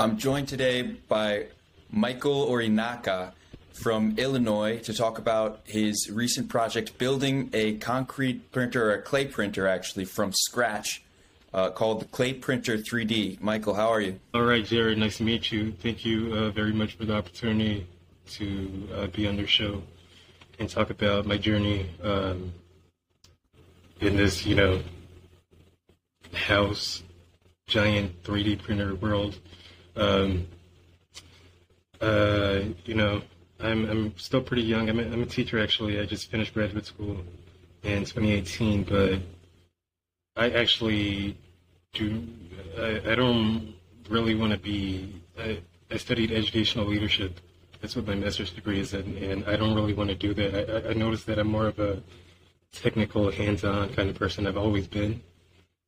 I'm joined today by Michael Ordinaka from Illinois to talk about his recent project building a concrete printer, or a clay printer actually, from scratch uh, called the Clay Printer 3D. Michael, how are you? All right, Jared, nice to meet you. Thank you uh, very much for the opportunity to uh, be on your show and talk about my journey um, in this, you know, house giant 3D printer world. Um, uh, you know, I'm, I'm still pretty young. I'm a, I'm a teacher, actually. I just finished graduate school in 2018, but I actually do, I, I don't really want to be, I, I studied educational leadership. That's what my master's degree is in, and I don't really want to do that. I, I noticed that I'm more of a technical, hands-on kind of person. I've always been.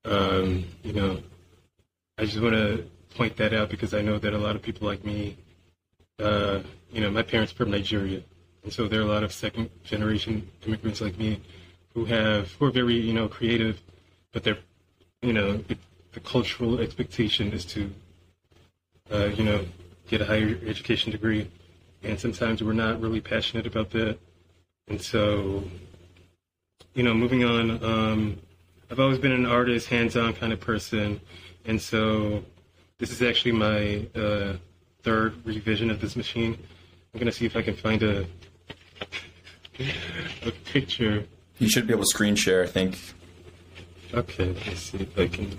Um, you know, I just want to point that out because I know that a lot of people like me, uh, you know, my parents from Nigeria, and so there are a lot of second generation immigrants like me who have who are very you know creative, but they're you know it, the cultural expectation is to uh, you know get a higher education degree, and sometimes we're not really passionate about that, and so you know moving on. Um, I've always been an artist, hands-on kind of person, and so this is actually my uh, third revision of this machine. I'm gonna see if I can find a a picture. You should be able to screen share, I think. Okay, let's see if I can.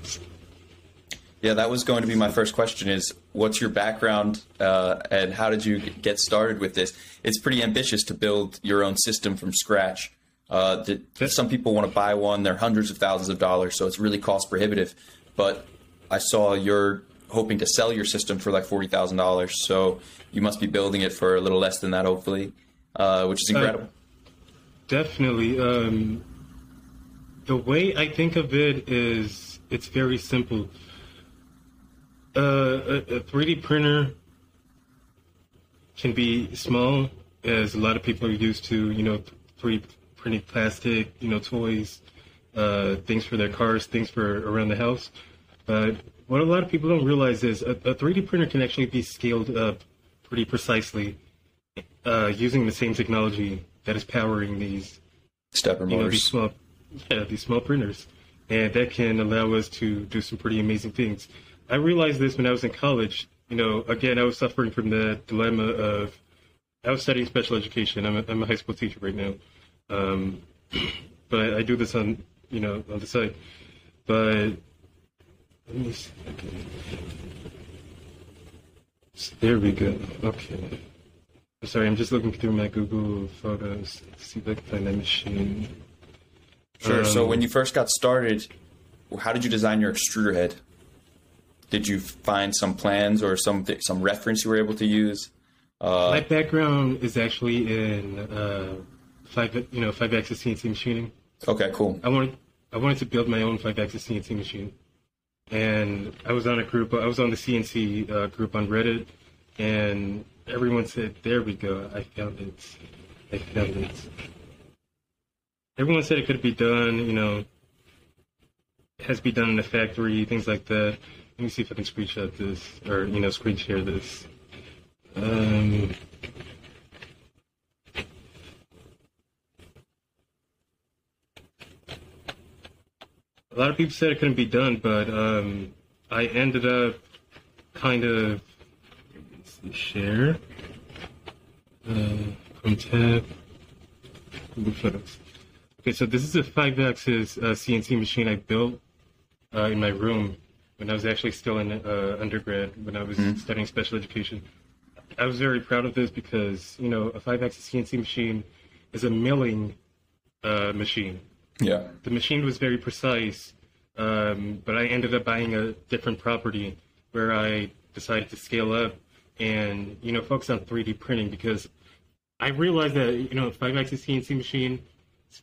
Yeah, that was going to be my first question is what's your background uh, and how did you get started with this? It's pretty ambitious to build your own system from scratch. Uh, the, some people want to buy one; they're hundreds of thousands of dollars, so it's really cost prohibitive. But I saw you're hoping to sell your system for like forty thousand dollars, so you must be building it for a little less than that, hopefully, uh, which is incredible. Uh, definitely. Um, the way I think of it is, it's very simple. Uh, a, a 3D printer can be small, as a lot of people are used to. You know, 3D printing plastic, you know, toys, uh, things for their cars, things for around the house. But what a lot of people don't realize is a, a 3D printer can actually be scaled up pretty precisely uh, using the same technology that is powering these stepper you motors. Know, these small, yeah, these small printers, and that can allow us to do some pretty amazing things. I realized this when I was in college. You know, again, I was suffering from the dilemma of I was studying special education. I'm a, I'm a high school teacher right now, um, but I, I, do this on you know on the side. But let me see. Okay. There we go. Okay. Sorry, I'm just looking through my Google Photos to see if I can find that machine. Sure. Um, so when you first got started, how did you design your extruder head? Did you find some plans or some some reference you were able to use? Uh, my background is actually in uh, five, you know, five axis CNC machining. Okay, cool. I wanted I wanted to build my own five axis CNC machine and I was on a group. I was on the CNC uh, group on Reddit, and everyone said, "There we go. I found it. I found it." Everyone said it could be done. You know, it has to be done in a factory, things like that. Let me see if I can screenshot this or you know screen share this. Um, a lot of people said it couldn't be done, but um, I ended up kind of share uh, from tab Google Photos. Okay, so this is a five-axis uh, CNC machine I built uh, in my room when I was actually still in uh, undergrad when I was mm-hmm. studying special education. I was very proud of this because you know a five-axis CNC machine is a milling uh, machine. Yeah. The machine was very precise, um, but I ended up buying a different property where I decided to scale up and you know focus on 3D printing because I realized that you know five-axis CNC machine,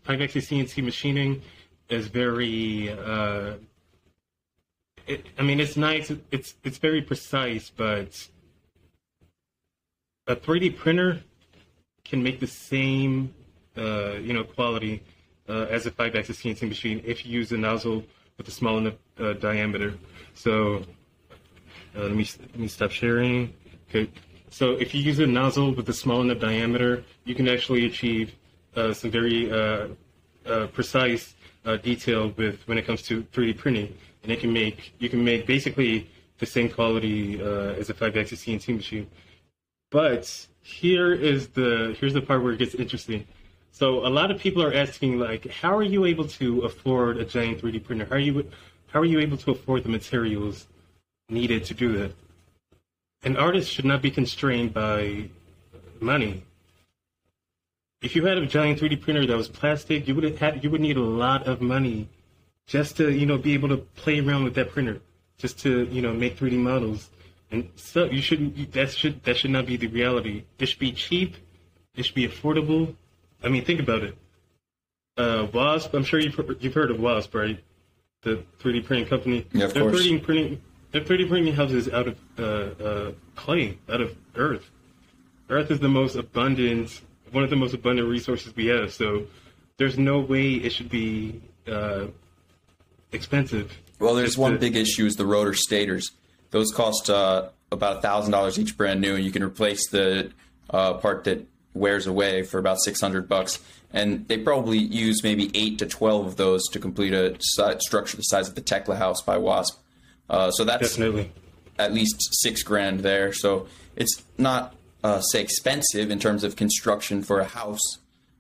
five-axis CNC machining is very. Uh, it, I mean, it's nice. It's it's very precise, but a 3D printer can make the same uh, you know quality as a five-axis CNC machine if you use a nozzle with a small enough uh, diameter. So Uh, let me let me stop sharing. Okay. So if you use a nozzle with a small enough diameter, you can actually achieve uh, some very uh, uh, precise uh, detail with when it comes to 3D printing, and it can make you can make basically the same quality uh, as a five-axis CNC machine. But here is the here's the part where it gets interesting. So a lot of people are asking like, how are you able to afford a giant 3D printer? How are you how are you able to afford the materials needed to do that? An artist should not be constrained by money. If you had a giant 3D printer that was plastic, you would have you would need a lot of money just to you know be able to play around with that printer, just to you know make 3D models. And so you shouldn't that should that should not be the reality. It should be cheap. It should be affordable. I mean, think about it. Uh, Wasp. I'm sure you've you've heard of Wasp, right? The 3D printing company. Yeah, of They're course. 3D printing. They're 3D printing houses out of uh, uh, clay, out of earth. Earth is the most abundant, one of the most abundant resources we have. So there's no way it should be uh, expensive. Well, there's one to- big issue is the rotor stators. Those cost uh, about a thousand dollars each, brand new, and you can replace the uh, part that wears away for about six hundred bucks. And they probably use maybe eight to twelve of those to complete a structure the size of the TECLA house by Wasp. Uh, so that's Definitely. at least six grand there. So it's not uh, say expensive in terms of construction for a house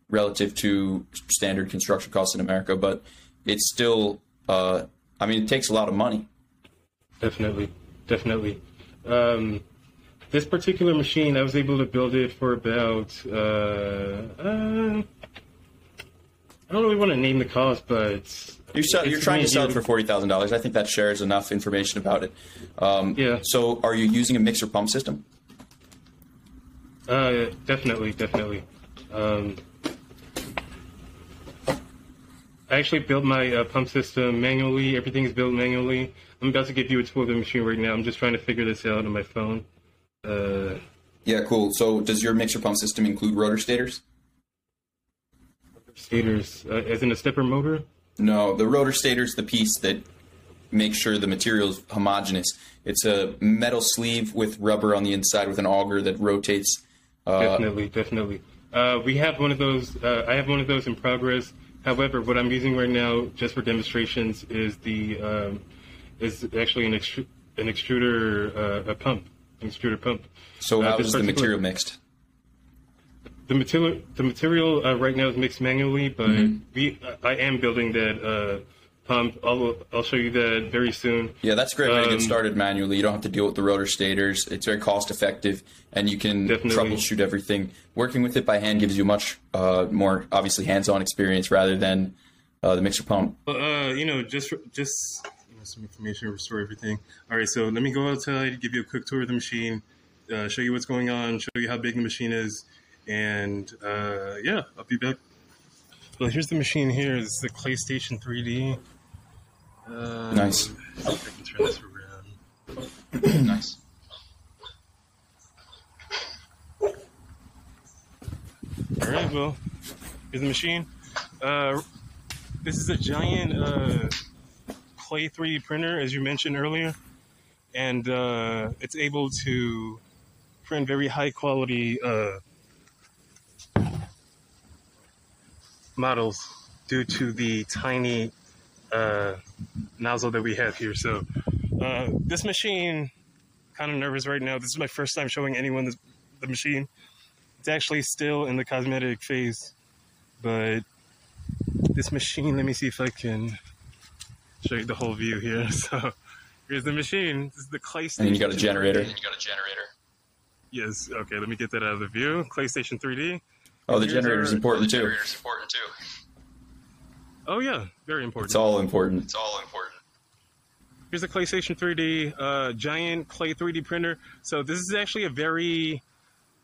relative to standard construction costs in America, but it's still. Uh, I mean, it takes a lot of money. Definitely, definitely. Um, this particular machine, I was able to build it for about. Uh, uh, I don't really want to name the cost, but You're, sell, you're trying to sell it for forty thousand dollars. I think that shares enough information about it. Um, Yeah. So, are you using a mixer pump system? Uh, definitely, definitely. Um, I actually built my uh, pump system manually. Everything is built manually. I'm about to give you a tour of the machine right now. I'm just trying to figure this out on my phone. Uh, Yeah, cool. So, does your mixer pump system include rotor stators? stators, uh, as in a stepper motor. No, the rotor stator's the piece that makes sure the material is homogeneous. It's a metal sleeve with rubber on the inside with an auger that rotates. Uh, Definitely, definitely. Uh, we have one of those. Uh, I have one of those in progress. However, what I'm using right now, just for demonstrations, is the um, is actually an extru- an extruder uh, a pump, an extruder pump. so, Uh, how the material mixed? The material the material uh, right now is mixed manually, but Mm-hmm. we I am building that uh, pump. I'll I'll show you that very soon. Yeah, that's a great way to get Um, started manually. You don't have to deal with the rotor stators. It's very cost effective, and you can Definitely. troubleshoot everything. Working with it by hand gives you much uh, more, obviously, hands-on experience rather than uh, the mixer pump. Uh, you know, just just some information, restore everything. All right, so let me go outside, give you a quick tour of the machine, uh, show you what's going on, show you how big the machine is, and uh, yeah, I'll be back. Well, here's the machine. Here is the ClayStation 3D. Uh, Nice. I can turn this around. nice. All right, well, here's the machine. Uh, this is a giant uh, clay 3D printer, as you mentioned earlier, and uh, it's able to print very high quality uh, models due to the tiny uh, nozzle that we have here. So, uh, this machine, kind of nervous right now. This is my first time showing anyone this, the machine. It's actually still in the cosmetic phase, but this machine, let me see if I can show you the whole view here. So here's the machine. This is the clay And then you got a generator. And you got a generator. Yes, okay, let me get that out of the view. ClayStation 3D. Oh, the generator is important too. Generator's important too. Oh, yeah, very important. It's all important. It's all important. Here's the ClayStation 3D uh, giant clay 3D printer. So this is actually a very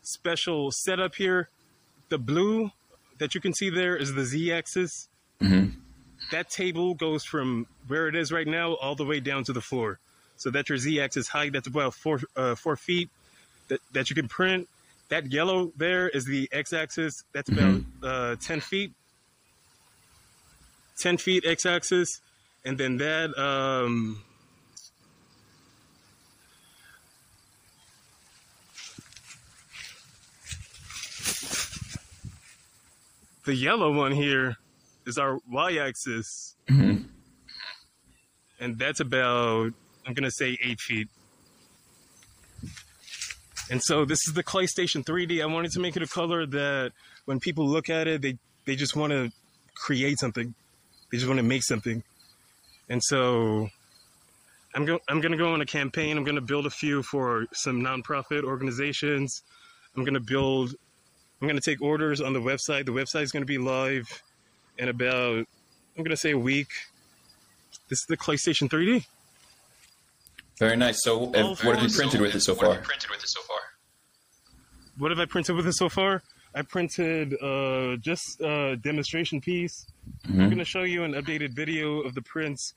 special setup here. The blue that you can see there is the Z-axis that table goes from where it is right now all the way down to the floor. So that's your z-axis height. That's about four uh, four feet that, that you can print. That yellow there is the x-axis. That's mm-hmm. about uh, ten feet. Ten feet x-axis, and then that um, the yellow one here is our y-axis, Mhm. and that's about I'm gonna say eight feet. And so this is the ClayStation 3D. I wanted to make it a color that when people look at it, they they just want to create something. They just want to make something. And so I'm go I'm gonna go on a campaign. I'm gonna build a few for some nonprofit organizations. I'm gonna build. I'm gonna take orders on the website. The website is gonna be live in about I'm gonna say a week. This is the ClayStation 3D. Very nice. So, Oh, if, what have you so- printed with it so What have far? you printed with it so far? What have I printed with it so far? I printed uh, just a demonstration piece. I'm Mhm. going to show you an updated video of the prints,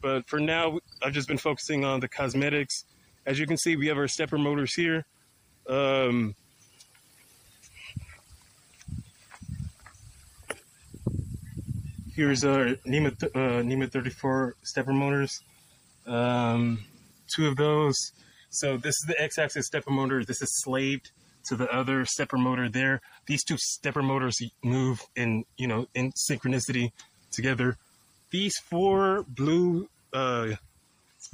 but for now, I've just been focusing on the cosmetics. As you can see, we have our stepper motors here. Um, here's our NEMA, uh, NEMA 34 stepper motors. Um, two of those. So this is the x-axis stepper motor. This is slaved to the other stepper motor there. These two stepper motors move in, you know, in synchronicity together. These four blue. Uh,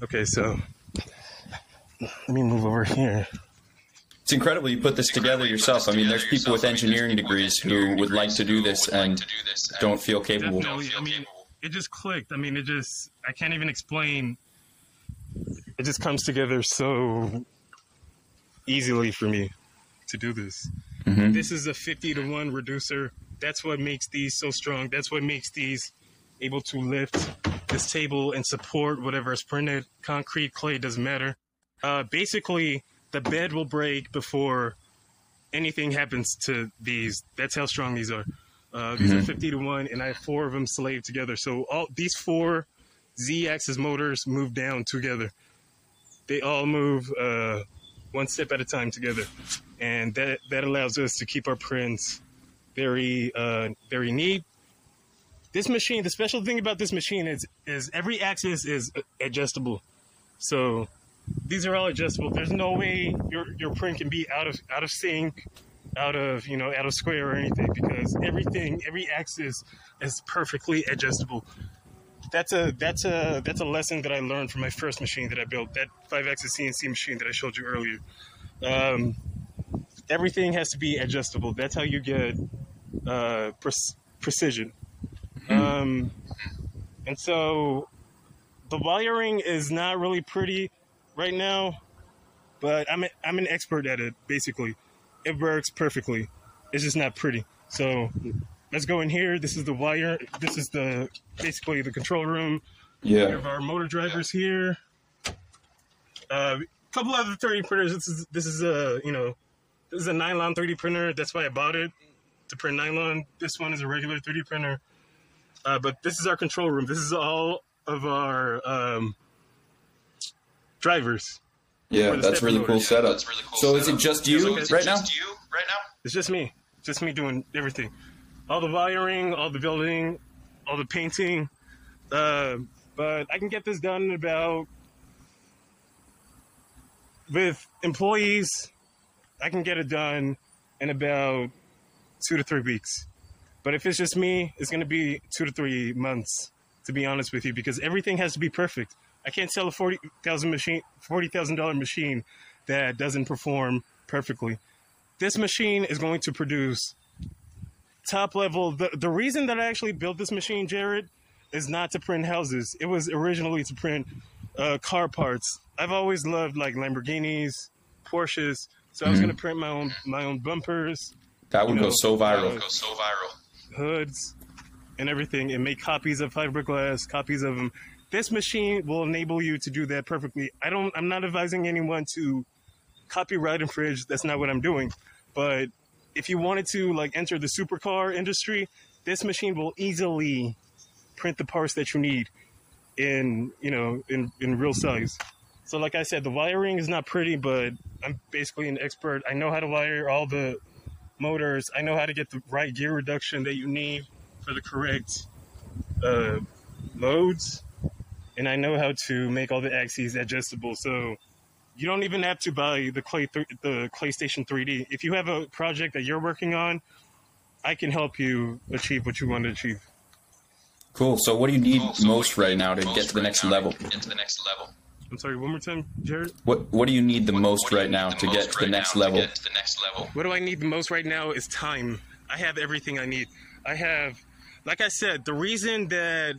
okay, so let me move over here. It's incredible you put this together yourself. I mean, there's people with engineering degrees who would like to do this and don't feel capable. Definitely. I mean, it just clicked. I mean, it just. I can't even explain. It just comes together so easily for me to do this. Mhm. This is a 50 to 1 reducer. That's what makes these so strong. That's what makes these able to lift this table and support whatever is printed. Concrete, clay, doesn't matter. Uh, basically, the bed will break before anything happens to these. That's how strong these are. Uh, these are 50 to 1, and I have four of them slaved together. So all these four Z axis motors move down together. They all move uh, one step at a time together. And that, that allows us to keep our prints very, uh, very neat. This machine, the special thing about this machine is, is every axis is adjustable. So these are all adjustable. There's no way your, your print can be out of, out of sync out of you know out of square or anything because everything every axis is perfectly adjustable. That's a that's a that's a lesson that i learned from my first machine that i built that five axis cnc machine that i showed you earlier. Um, everything has to be adjustable. That's how you get uh, pre- precision. Um, and so the wiring is not really pretty right now but i'm a, i'm an expert at it basically it works perfectly. It's just not pretty. So let's go in here. This is the wire. This is the basically the control room. Yeah. We have our motor drivers here. A uh, couple other 3D printers. This is this is a you know this is a nylon 3D printer. That's why I bought it to print nylon. This one is a regular 3D printer. Uh, but this is our control room. This is all of our um, drivers. Yeah, that's really cool Yeah, setup. that's really cool So is it just Yeah, you okay. right now? Just you right now? It's just me. Just me doing everything. All the wiring, all the building, all the painting. Uh, but I can get this done in about with employees. I can get it done in about two to three weeks. But if it's just me, it's going to be two to three months. To be honest with you, because everything has to be perfect. I can't sell a forty thousand machine, forty thousand dollar machine that doesn't perform perfectly this machine is going to produce top level. The, the reason that I actually built this machine, Jared, is not to print houses. It was originally to print uh, car parts. I've always loved like Lamborghinis, Porsches, so I was Mhm. going to print my own my own bumpers, That would You go so viral. Go so viral. hoods, and everything, and make copies of fiberglass, copies of them. This machine will enable you to do that perfectly. I don't. I'm not advising anyone to copyright infringe. That's not what I'm doing. But if you wanted to like enter the supercar industry, this machine will easily print the parts that you need in you know in in real size. So like I said, the wiring is not pretty, but I'm basically an expert. I know how to wire all the motors. I know how to get the right gear reduction that you need for the correct uh, loads, and I know how to make all the axes adjustable. So you don't even have to buy the clay th- the claystation 3d if you have a project that you're working on I can help you achieve what you want to achieve. Cool. So, what do you need Cool. So most what do you right now to get to the next now level? to Get to the next level. I'm sorry, one more time, Jared. What What do you need the most What right now to get to the next now to level? get to the next level. What do I need the most right now is time. I have everything I need. I have, like I said, the reason that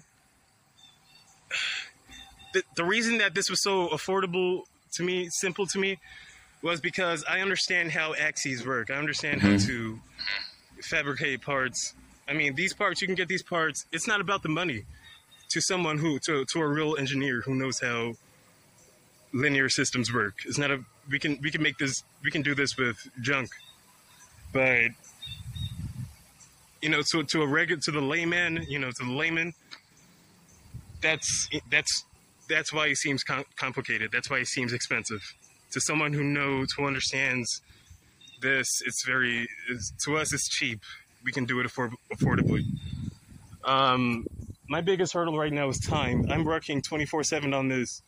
the, the reason that this was so affordable to me, simple to me, was because I understand how axes work. I understand how mm-hmm. to fabricate parts. I mean, these parts you can get these parts. It's not about the money. To someone who to to a real engineer who knows how linear systems work. It's not a we can we can make this we can do this with junk, but you know to to a regular to the layman you know to the layman that's that's that's why it seems com- complicated. That's why it seems expensive. To someone who knows who understands this, it's very it's, to us it's cheap. We can do it affor- affordably. Um, my biggest hurdle right now is time. I'm working 24 7 on this.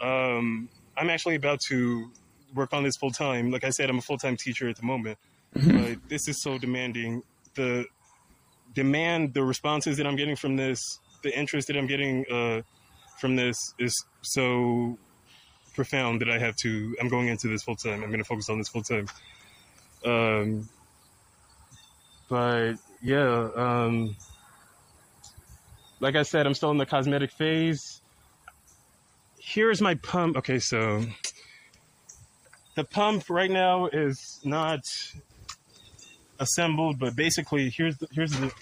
Um, I'm actually about to work on this full time. Like I said, I'm a full time teacher at the moment, but this is so demanding. The demand, the responses that I'm getting from this, the interest that I'm getting uh, from this is so profound that I have to. I'm going into this full time. I'm going to focus on this full time. Um, but yeah, um, like I said, I'm still in the cosmetic phase. Here's my pump. Okay, so the pump right now is not assembled, but basically here's the, here's the.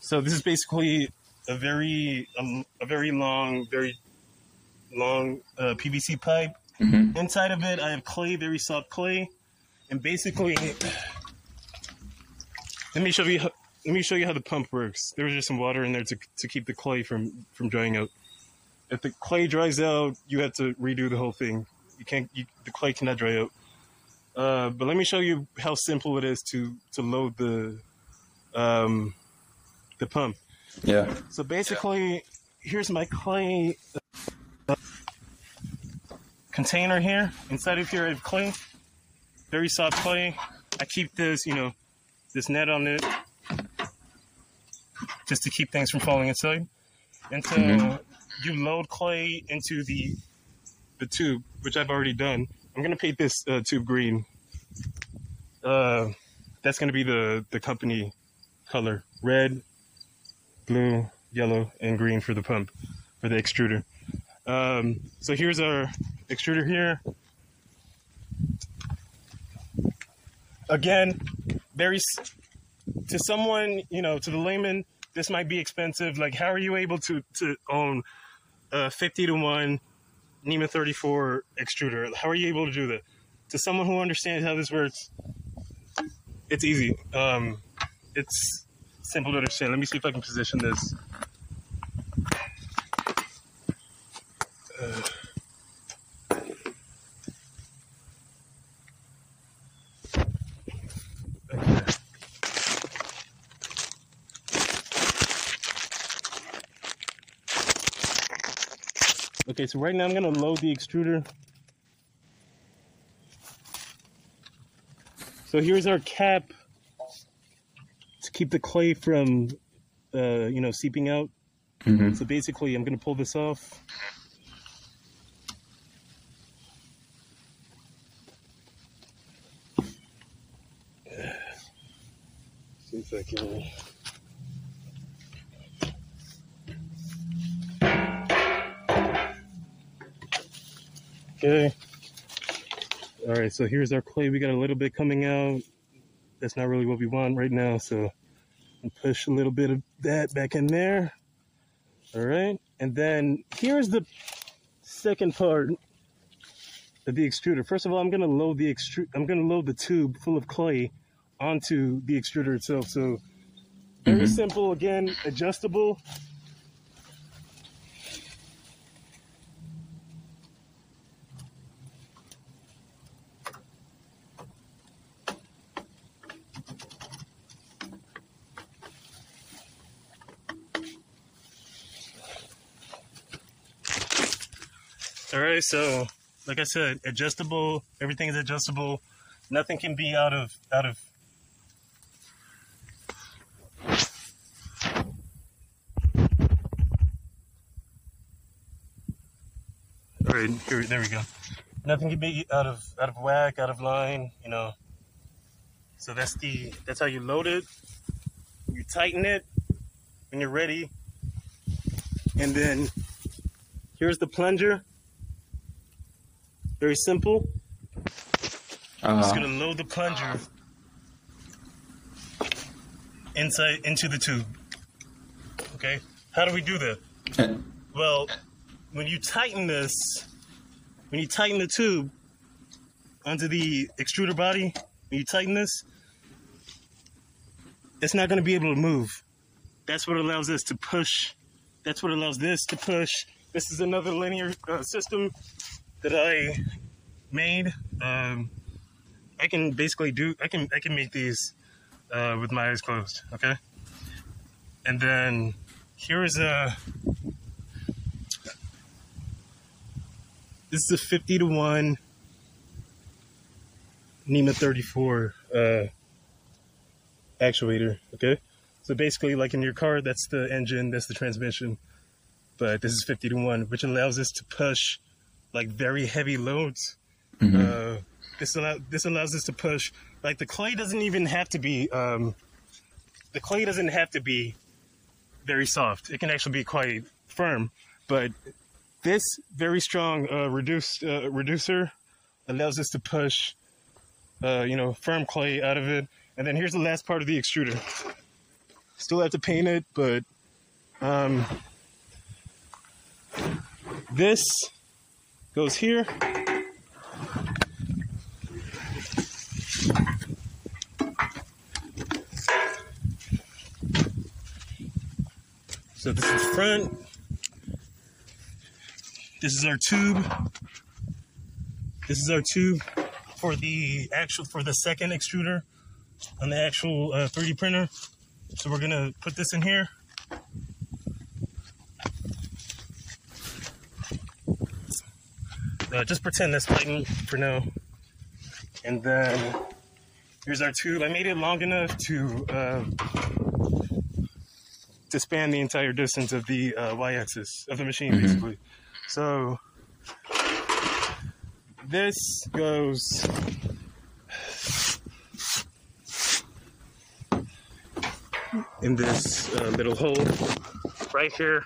So this is basically a very um, a very long, very long uh, PVC pipe. Mhm. Inside of it, I have clay, very soft clay, and basically, let me show you. How, let me show you how the pump works. There was just some water in there to to keep the clay from from drying out. If the clay dries out, you have to redo the whole thing. You can't. You, the clay cannot dry out. Uh, but let me show you how simple it is to to load the um, the pump. Yeah. So basically, here's my clay uh, container here. Inside of here, I have clay, very soft clay. I keep this, you know, this net on it, just to keep things from falling inside. And so Mhm. you load clay into the the tube, which I've already done. I'm gonna paint this uh, tube green. Uh, that's gonna be the the company color: red, blue, yellow, and green for the pump, for the extruder. Um, so here's our extruder here. Again, very to someone, you know, to the layman, this might be expensive. Like, how are you able to to own a 50 to one NEMA 34 extruder? How are you able to do that? To someone who understands how this works, it's easy. Um, it's simple to understand. Let me see if I can position this. Uh, okay. So right now I'm gonna load the extruder. So here's our cap keep the clay from, uh, you know, seeping out. Mhm. So basically, I'm gonna pull this off. See if I can. Okay. All right, so here's our clay. We got a little bit coming out. That's not really what we want right now, so and push a little bit of that back in there. All right, and then here's the second part of the extruder. First of all, I'm gonna load the extrude. I'm gonna load the tube full of clay onto the extruder itself. So very Mhm. simple. Again, adjustable. so like i said adjustable everything is adjustable. Nothing can be out of out of all right here, there we go. Nothing can be out of out of whack out of line you know. So that's the that's how you load it. You tighten it when you're ready. And then here's the plunger. Very simple. Uh, Just gonna load the plunger inside into the tube. Okay. How do we do that? Well, when you tighten this, when you tighten the tube onto the extruder body, when you tighten this, it's not going to be able to move. That's what allows this to push. That's what allows this to push. This is another linear uh, system that I made. Um, I can basically do. I can. I can make these uh, with my eyes closed. Okay. And then here is a. This is a 50 to 1 NEMA 34 uh, actuator, okay? So basically, like in your car, that's the engine, that's the transmission. But this is 50 to 1, which allows us to push like very heavy loads. Uh, this, allow, this allows us to push, like the clay doesn't even have to be, um, the clay doesn't have to be very soft. It can actually be quite firm, but this very strong uh, reduced uh, reducer allows us to push, uh, you know, firm clay out of it. And then here's the last part of the extruder. Still have to paint it, but um, this goes here. So this is front. This is our tube. This is our tube for the actual for the second extruder on the actual uh, 3D printer. So we're gonna put this in here. Uh, just pretend that's tightened for now. And then here's our tube. I made it long enough to uh, to span the entire distance of the uh, y-axis of the machine, basically. So this goes in this uh, little hole right here.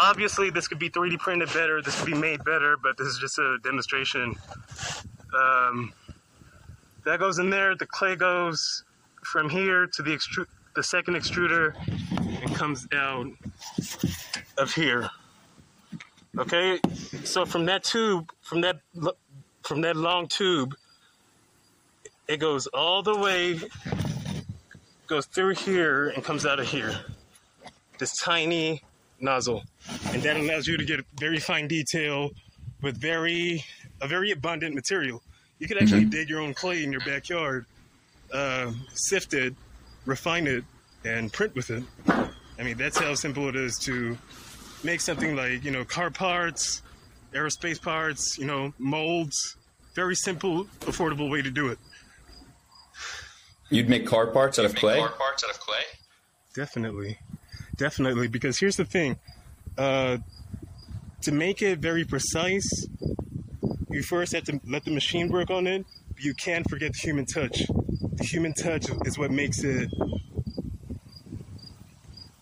Obviously, this could be 3D printed better. This could be made better, but this is just a demonstration. Um, that goes in there. The clay goes from here to the extru- the second extruder and comes down of here. Okay, so from that tube, from that from that long tube, it goes all the way, goes through here and comes out of here. This tiny nozzle, and that allows you to get very fine detail with very a very abundant material. You could actually dig your own clay in your backyard, uh, sift it, refine it, and print with it. I mean, that's how simple it is to make something like you know car parts, aerospace parts, you know molds. Very simple, affordable way to do it. you'd make car parts out of Make clay. car parts out of clay. Definitely, definitely. Because here's the thing: uh, to make it very precise, you first have to let the machine work on it. But you can't forget the human touch. The human touch is what makes it,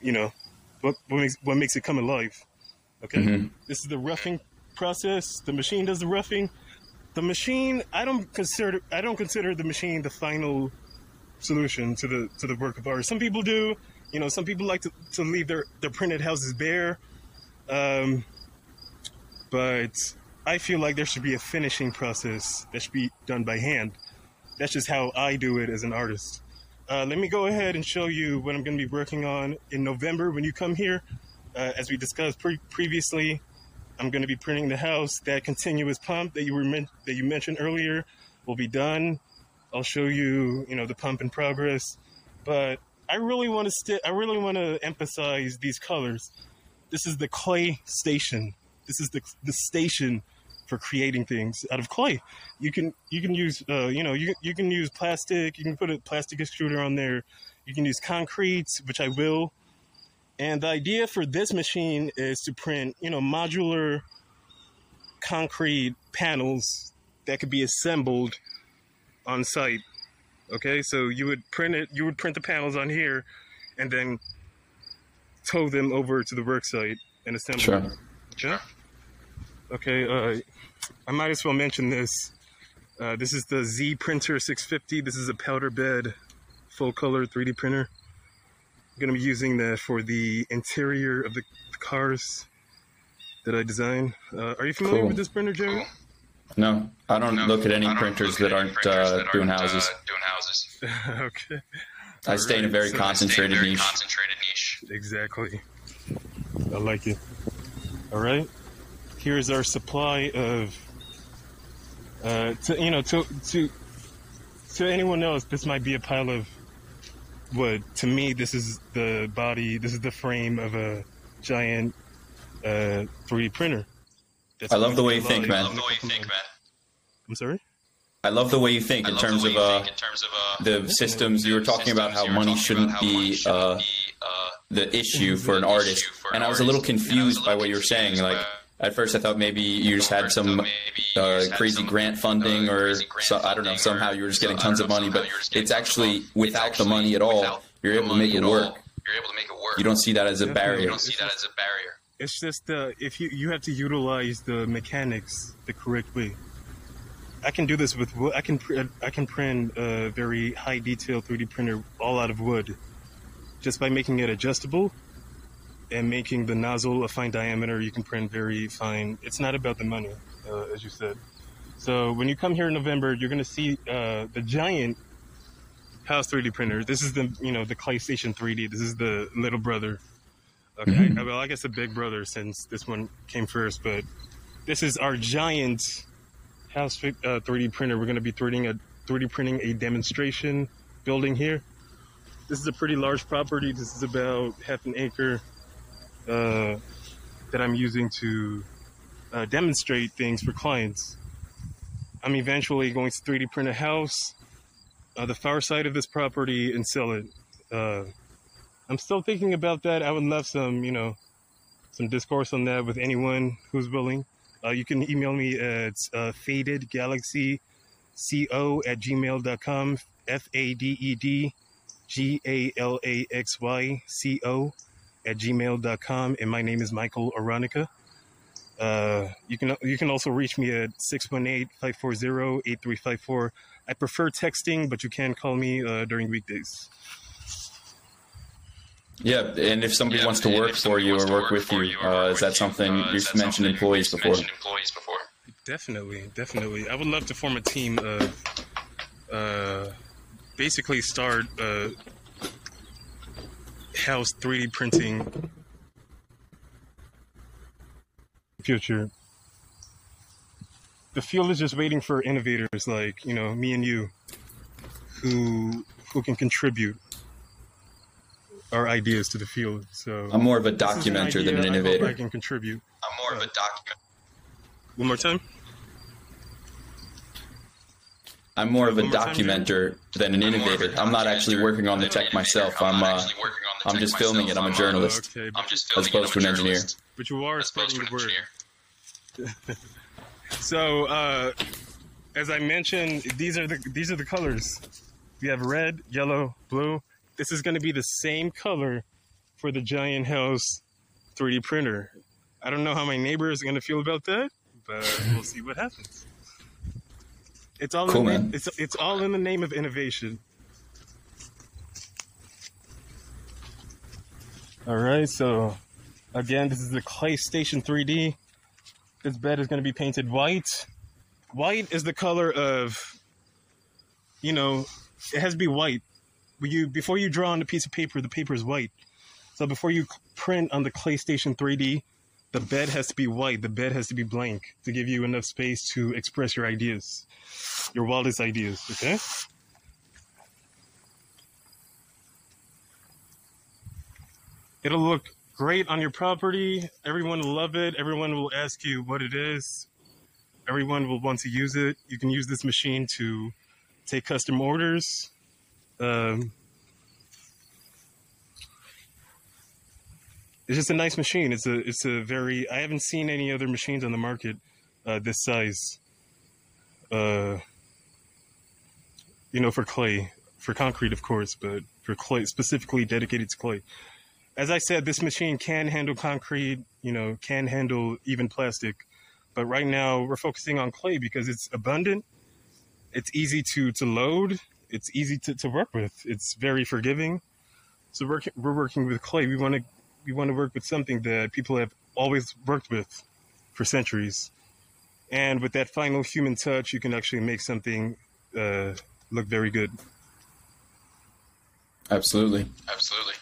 you know, what what makes what makes it come alive. Okay, this is the roughing process. The machine does the roughing. The machine, I don't consider I don't consider the machine the final solution to the to the work of art. Some people do. You know, some people like to, to leave their, their printed houses bare. Um, but I feel like there should be a finishing process that should be done by hand. That's just how I do it as an artist. Uh, let me go ahead and show you what I'm going to be working on in November when you come here. Uh, as we discussed pre- previously, I'm going to be printing the house. That continuous pump that you were men- that you mentioned earlier will be done. I'll show you, you know, the pump in progress. But I really want to st- I really want to emphasize these colors. This is the clay station. This is the the station for creating things out of clay. You can you can use uh, you know you you can use plastic. You can put a plastic extruder on there. You can use concrete, which I will. And the idea for this machine is to print you know modular concrete panels that could be assembled on site. Okay, so you would print it, you would print the panels on here, and then tow them over to the work site and assemble Sure. them. Yeah. Okay, uh, I might as well mention this. Uh, this is the Z Printer 650. This is a powder bed, full color 3D printer. I'm gonna be using that for the interior of the, cars that I design. Uh, are you familiar Cool. with this printer, Joe? No, I don't look at any don't printers look that at any aren't printers uh, that doing aren't, houses. Uh, doing houses. okay. I stay in a very so- I stay in a concentrated very niche. Concentrated niche. Exactly. I like it. All right. Here's our supply of. Uh, to you know, to to to anyone else, this might be a pile of wood. To me, this is the body. This is the frame of a giant uh, 3D printer. That's I love the way you think, man. I love the way you think, man. I'm sorry. I love the way you think in terms of uh, think in terms of uh, the systems. You were talking about how systems. You were money talking shouldn't about how money be shouldn't uh, be, uh, the issue for an artist. for an And I was a little. And I was a confused by what you were saying. Like at first, I thought maybe you just had some though, maybe you uh, crazy grant funding, or so, I don't know. Somehow you were just getting tons of money, but you were just getting it's actually without the money at all, you're able to make it work. You're able to make it work. You don't see that as a Definitely. You don't see that as a barrier. It's just uh, if you you have to utilize the mechanics the correct way. I can do this with wood. I can I can print a very high detail 3D printer all out of wood, just by making it adjustable and making the nozzle a fine diameter. You can print very fine. It's not about the money, uh, as you said. So when you come here in November, you're gonna see uh, the giant house 3D printer. This is the you know the ClayStation 3D. This is the little brother. Okay. I, well, I guess a big brother since this one came first, but this is our giant house uh, 3D printer. We're going to be 3D, a, 3D printing a demonstration building here. This is a pretty large property. This is about half an acre uh, that I'm using to uh, demonstrate things for clients. I'm eventually going to 3D print a house, uh, the far side of this property, and sell it. I'm still thinking about that. I would love some, you know, some discourse on that with anyone who's willing. Uh, you can email me at uh, fadedgalaxyco at gmail.com. F A D E D G A L A X Y C O at gmail.com. And my name is Michael Ordinaka. Uh, you can you can also reach me at 618-540-8354. I prefer texting, but you can call me uh, during weekdays. Yeah, and if somebody Yeah, wants to work for you or work with for you, or uh, work is that with something uh, you've that mentioned something employees you've before? mentioned employees before. Definitely, definitely. I would love to form a team of, uh, basically start a house 3D printing future. The field is just waiting for innovators like you know me and you, who who can contribute our ideas to the field. So I'm more of a this is an documenter than an idea I innovator. I can contribute. I'm more of a document. One more time. I'm more of a One more time, documenter than an I'm more of a innovator. I'm not actually working on the tech myself. I'm uh, actually working on the I'm just filming it. I'm a journalist. Okay, I'm just As opposed to I'm an engineer. but you are As opposed spreading to the an word. engineer. So, uh, as I mentioned, these are the these are the colors. We have red, yellow, blue. This is going to be the same color for the giant house 3D printer. I don't know how my neighbor is going to feel about that, but we'll see what happens. It's all Cool, in the, it's it's all in the name of innovation. All right, so again, this is the Clay Station 3D. This bed is going to be painted white. White is the color of, you know, it has to be white. You before you draw on a piece of paper, the paper is white. So before you print on the Clay Station 3D, the bed has to be white. The bed has to be blank to give you enough space to express your ideas, your wildest ideas. Okay. It'll look great on your property. Everyone will love it. Everyone will ask you what it is. Everyone will want to use it. You can use this machine to take custom orders. Um, it's just a nice machine. It's a it's a very I haven't seen any other machines on the market uh, this size. Uh, you know, for clay, for concrete, of course, but for clay, specifically dedicated to clay. As I said, this machine can handle concrete, you know, can handle even plastic. But right now, we're focusing on clay because it's abundant, it's easy to, to load, it's easy to, to work with, it's very forgiving. So we're, we're working with clay. We want to we want to work with something that people have always worked with for centuries. And with that final human touch, you can actually make something uh, look very good. Absolutely. Absolutely.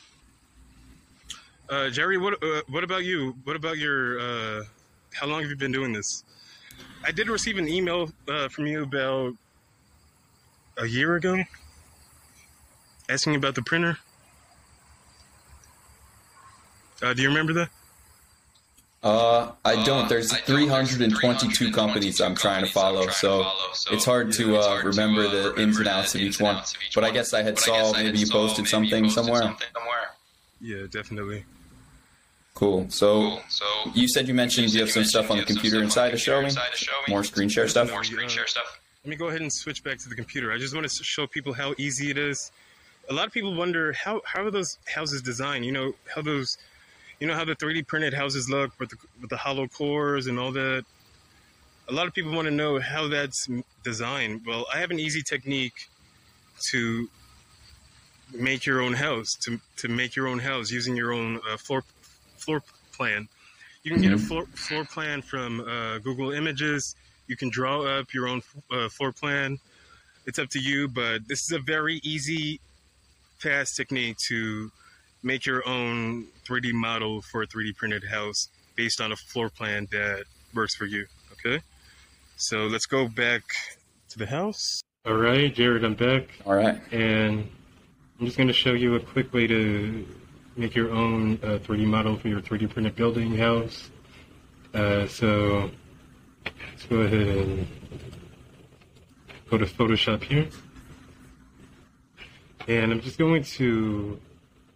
Uh, Jerry, what uh, what about you? What about your? Uh, how long have you been doing this? I did receive an email uh, from you about a year ago, asking about the printer. Uh, do you remember that? Uh, I don't. Uh, There's I don't. 322 companies I'm trying to follow, so it's hard to uh, remember the ins and outs of each one. But I guess I had saw maybe you posted something somewhere. Yeah, definitely. Cool. So Cool. So you said you mentioned you have some stuff on the computer inside to show me. More screen share stuff. More screen share stuff. Let me go ahead and switch back to the computer. I just want to show people how easy it is. A lot of people wonder how how are those houses designed? You know how those, you know how the 3D printed houses look with the, with the hollow cores and all that. A lot of people want to know how that's designed. Well, I have an easy technique to make your own house to to make your own house using your own uh, floor floor plan. You can get a floor floor plan from uh, Google Images. You can draw up your own uh, floor plan. It's up to you, but this is a very easy, fast technique to make your own 3D model for a 3D printed house based on a floor plan that works for you. Okay, so let's go back to the house. All right, Jared, I'm back All right. and I'm just going to show you a quick way to make your own uh, 3D model for your 3D printed building house. Uh, so let's go ahead and go to Photoshop here. And I'm just going to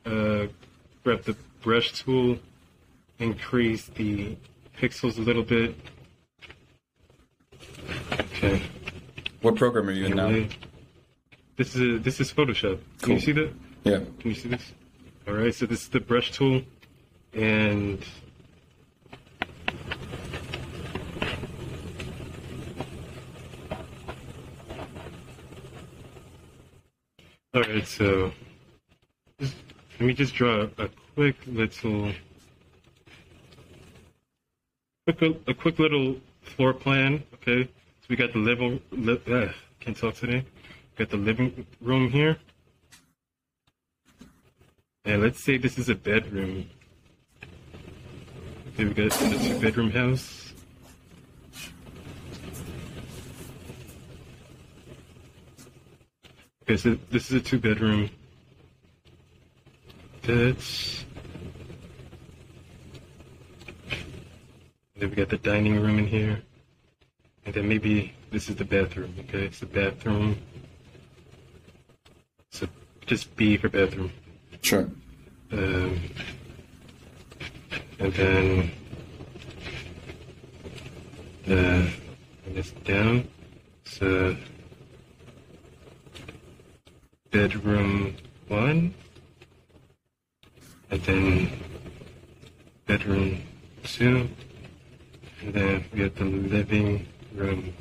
uh, grab the brush tool, increase the pixels a little bit. Okay. What program are you in now? This is this is Photoshop. Can Cool. you see that? Yeah. Can you see this? All right. So this is the brush tool, and all right. So just, let me just draw a quick little, quick a quick little floor plan. Okay. So we got the living. Li- uh, can't talk today. Got the living room here. And let's say this is a bedroom. Okay, we got a two bedroom house. Okay, so this is a two bedroom. That's. Then we got the dining room in here. And then maybe this is the bathroom, okay? It's the bathroom. So just B for bathroom. Sure. Um, and then uh, bring this down. So bedroom one, and then bedroom two, and then we have the living room,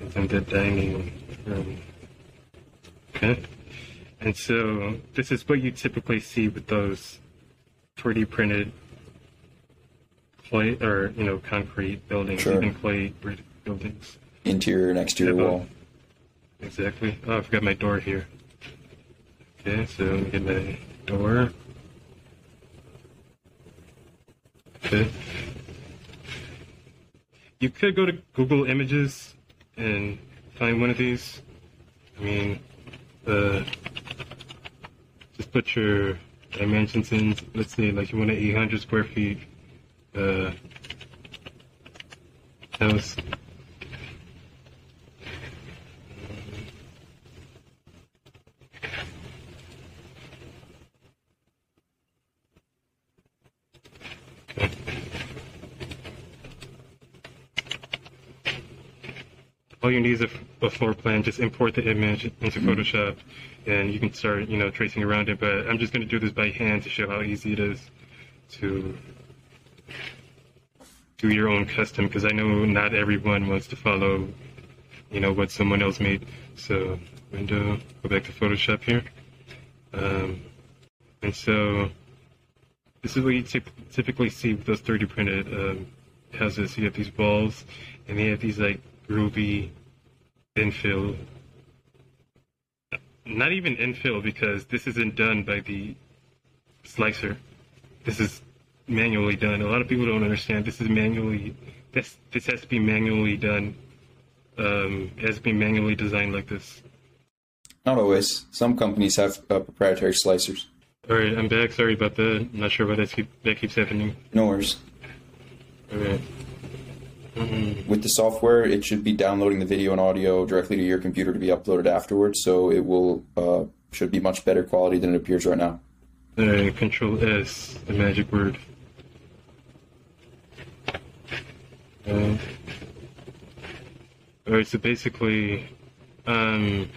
and then the dining room. Okay. And so this is what you typically see with those 3D printed clay or you know concrete buildings, Sure. even clay brick buildings. Interior and exterior wall. Exactly. Oh, I forgot my door here. Okay, so let me get my door. Okay. You could go to Google Images and find one of these. I mean, uh, just put your dimensions in. Let's say, like, you want an 800 square feet uh, house. All you need is a, a floor plan. Just import the image into Photoshop, and you can start, you know, tracing around it. But I'm just going to do this by hand to show how easy it is to do your own custom. Because I know not everyone wants to follow, you know, what someone else made. So window, go back to Photoshop here, um, and so this is what you typ- typically see with those 3D printed um, houses. You have these walls, and they have these like groovy infill. Not even infill because this isn't done by the slicer. This is manually done. A lot of people don't understand. This is manually. This this has to be manually done. Um, it has to be manually designed like this. Not always. Some companies have uh, proprietary slicers. All right, I'm back. Sorry about that. I'm not sure why that, keep, that keeps happening. No worries. All right. Mhm. With the software, it should be downloading the video and audio directly to your computer to be uploaded afterwards, so it will uh, should be much better quality than it appears right now. Right, Control S, the magic word. Uh, all right, so basically, um,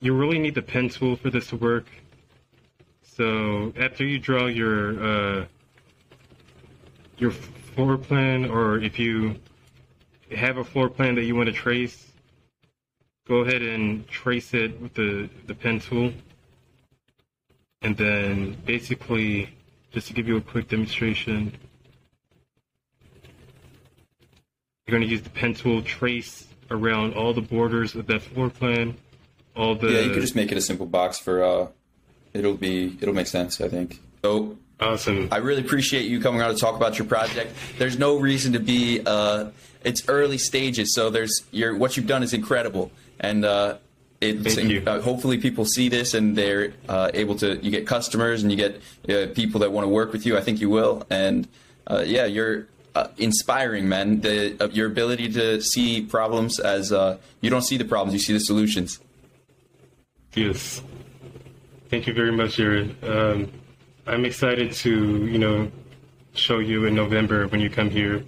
you really need the pen tool for this to work. So after you draw your uh, your floor plan, or if you have a floor plan that you want to trace, go ahead and trace it with the, the pen tool. And then basically, just to give you a quick demonstration, you're going to use the pen tool, trace around all the borders of that floor plan, all the. Yeah, you could just make it a simple box for. Uh, it'll be it'll make sense, I think. So Awesome. I really appreciate you coming on to talk about your project. There's no reason to be. Uh, it's early stages, so there's your what you've done is incredible, and uh, it's Thank you. Uh, hopefully people see this and they're uh, able to. You get customers and you get uh, people that want to work with you. I think you will, and uh, yeah, you're. Uh, inspiring, man. The uh, your ability to see problems as uh, you don't see the problems, you see the solutions. Yes. Thank you very much, Jared. Um, I'm excited to, you know, show you in November when you come here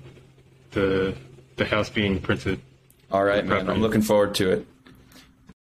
the the house being printed. All right, man. I'm looking forward to it.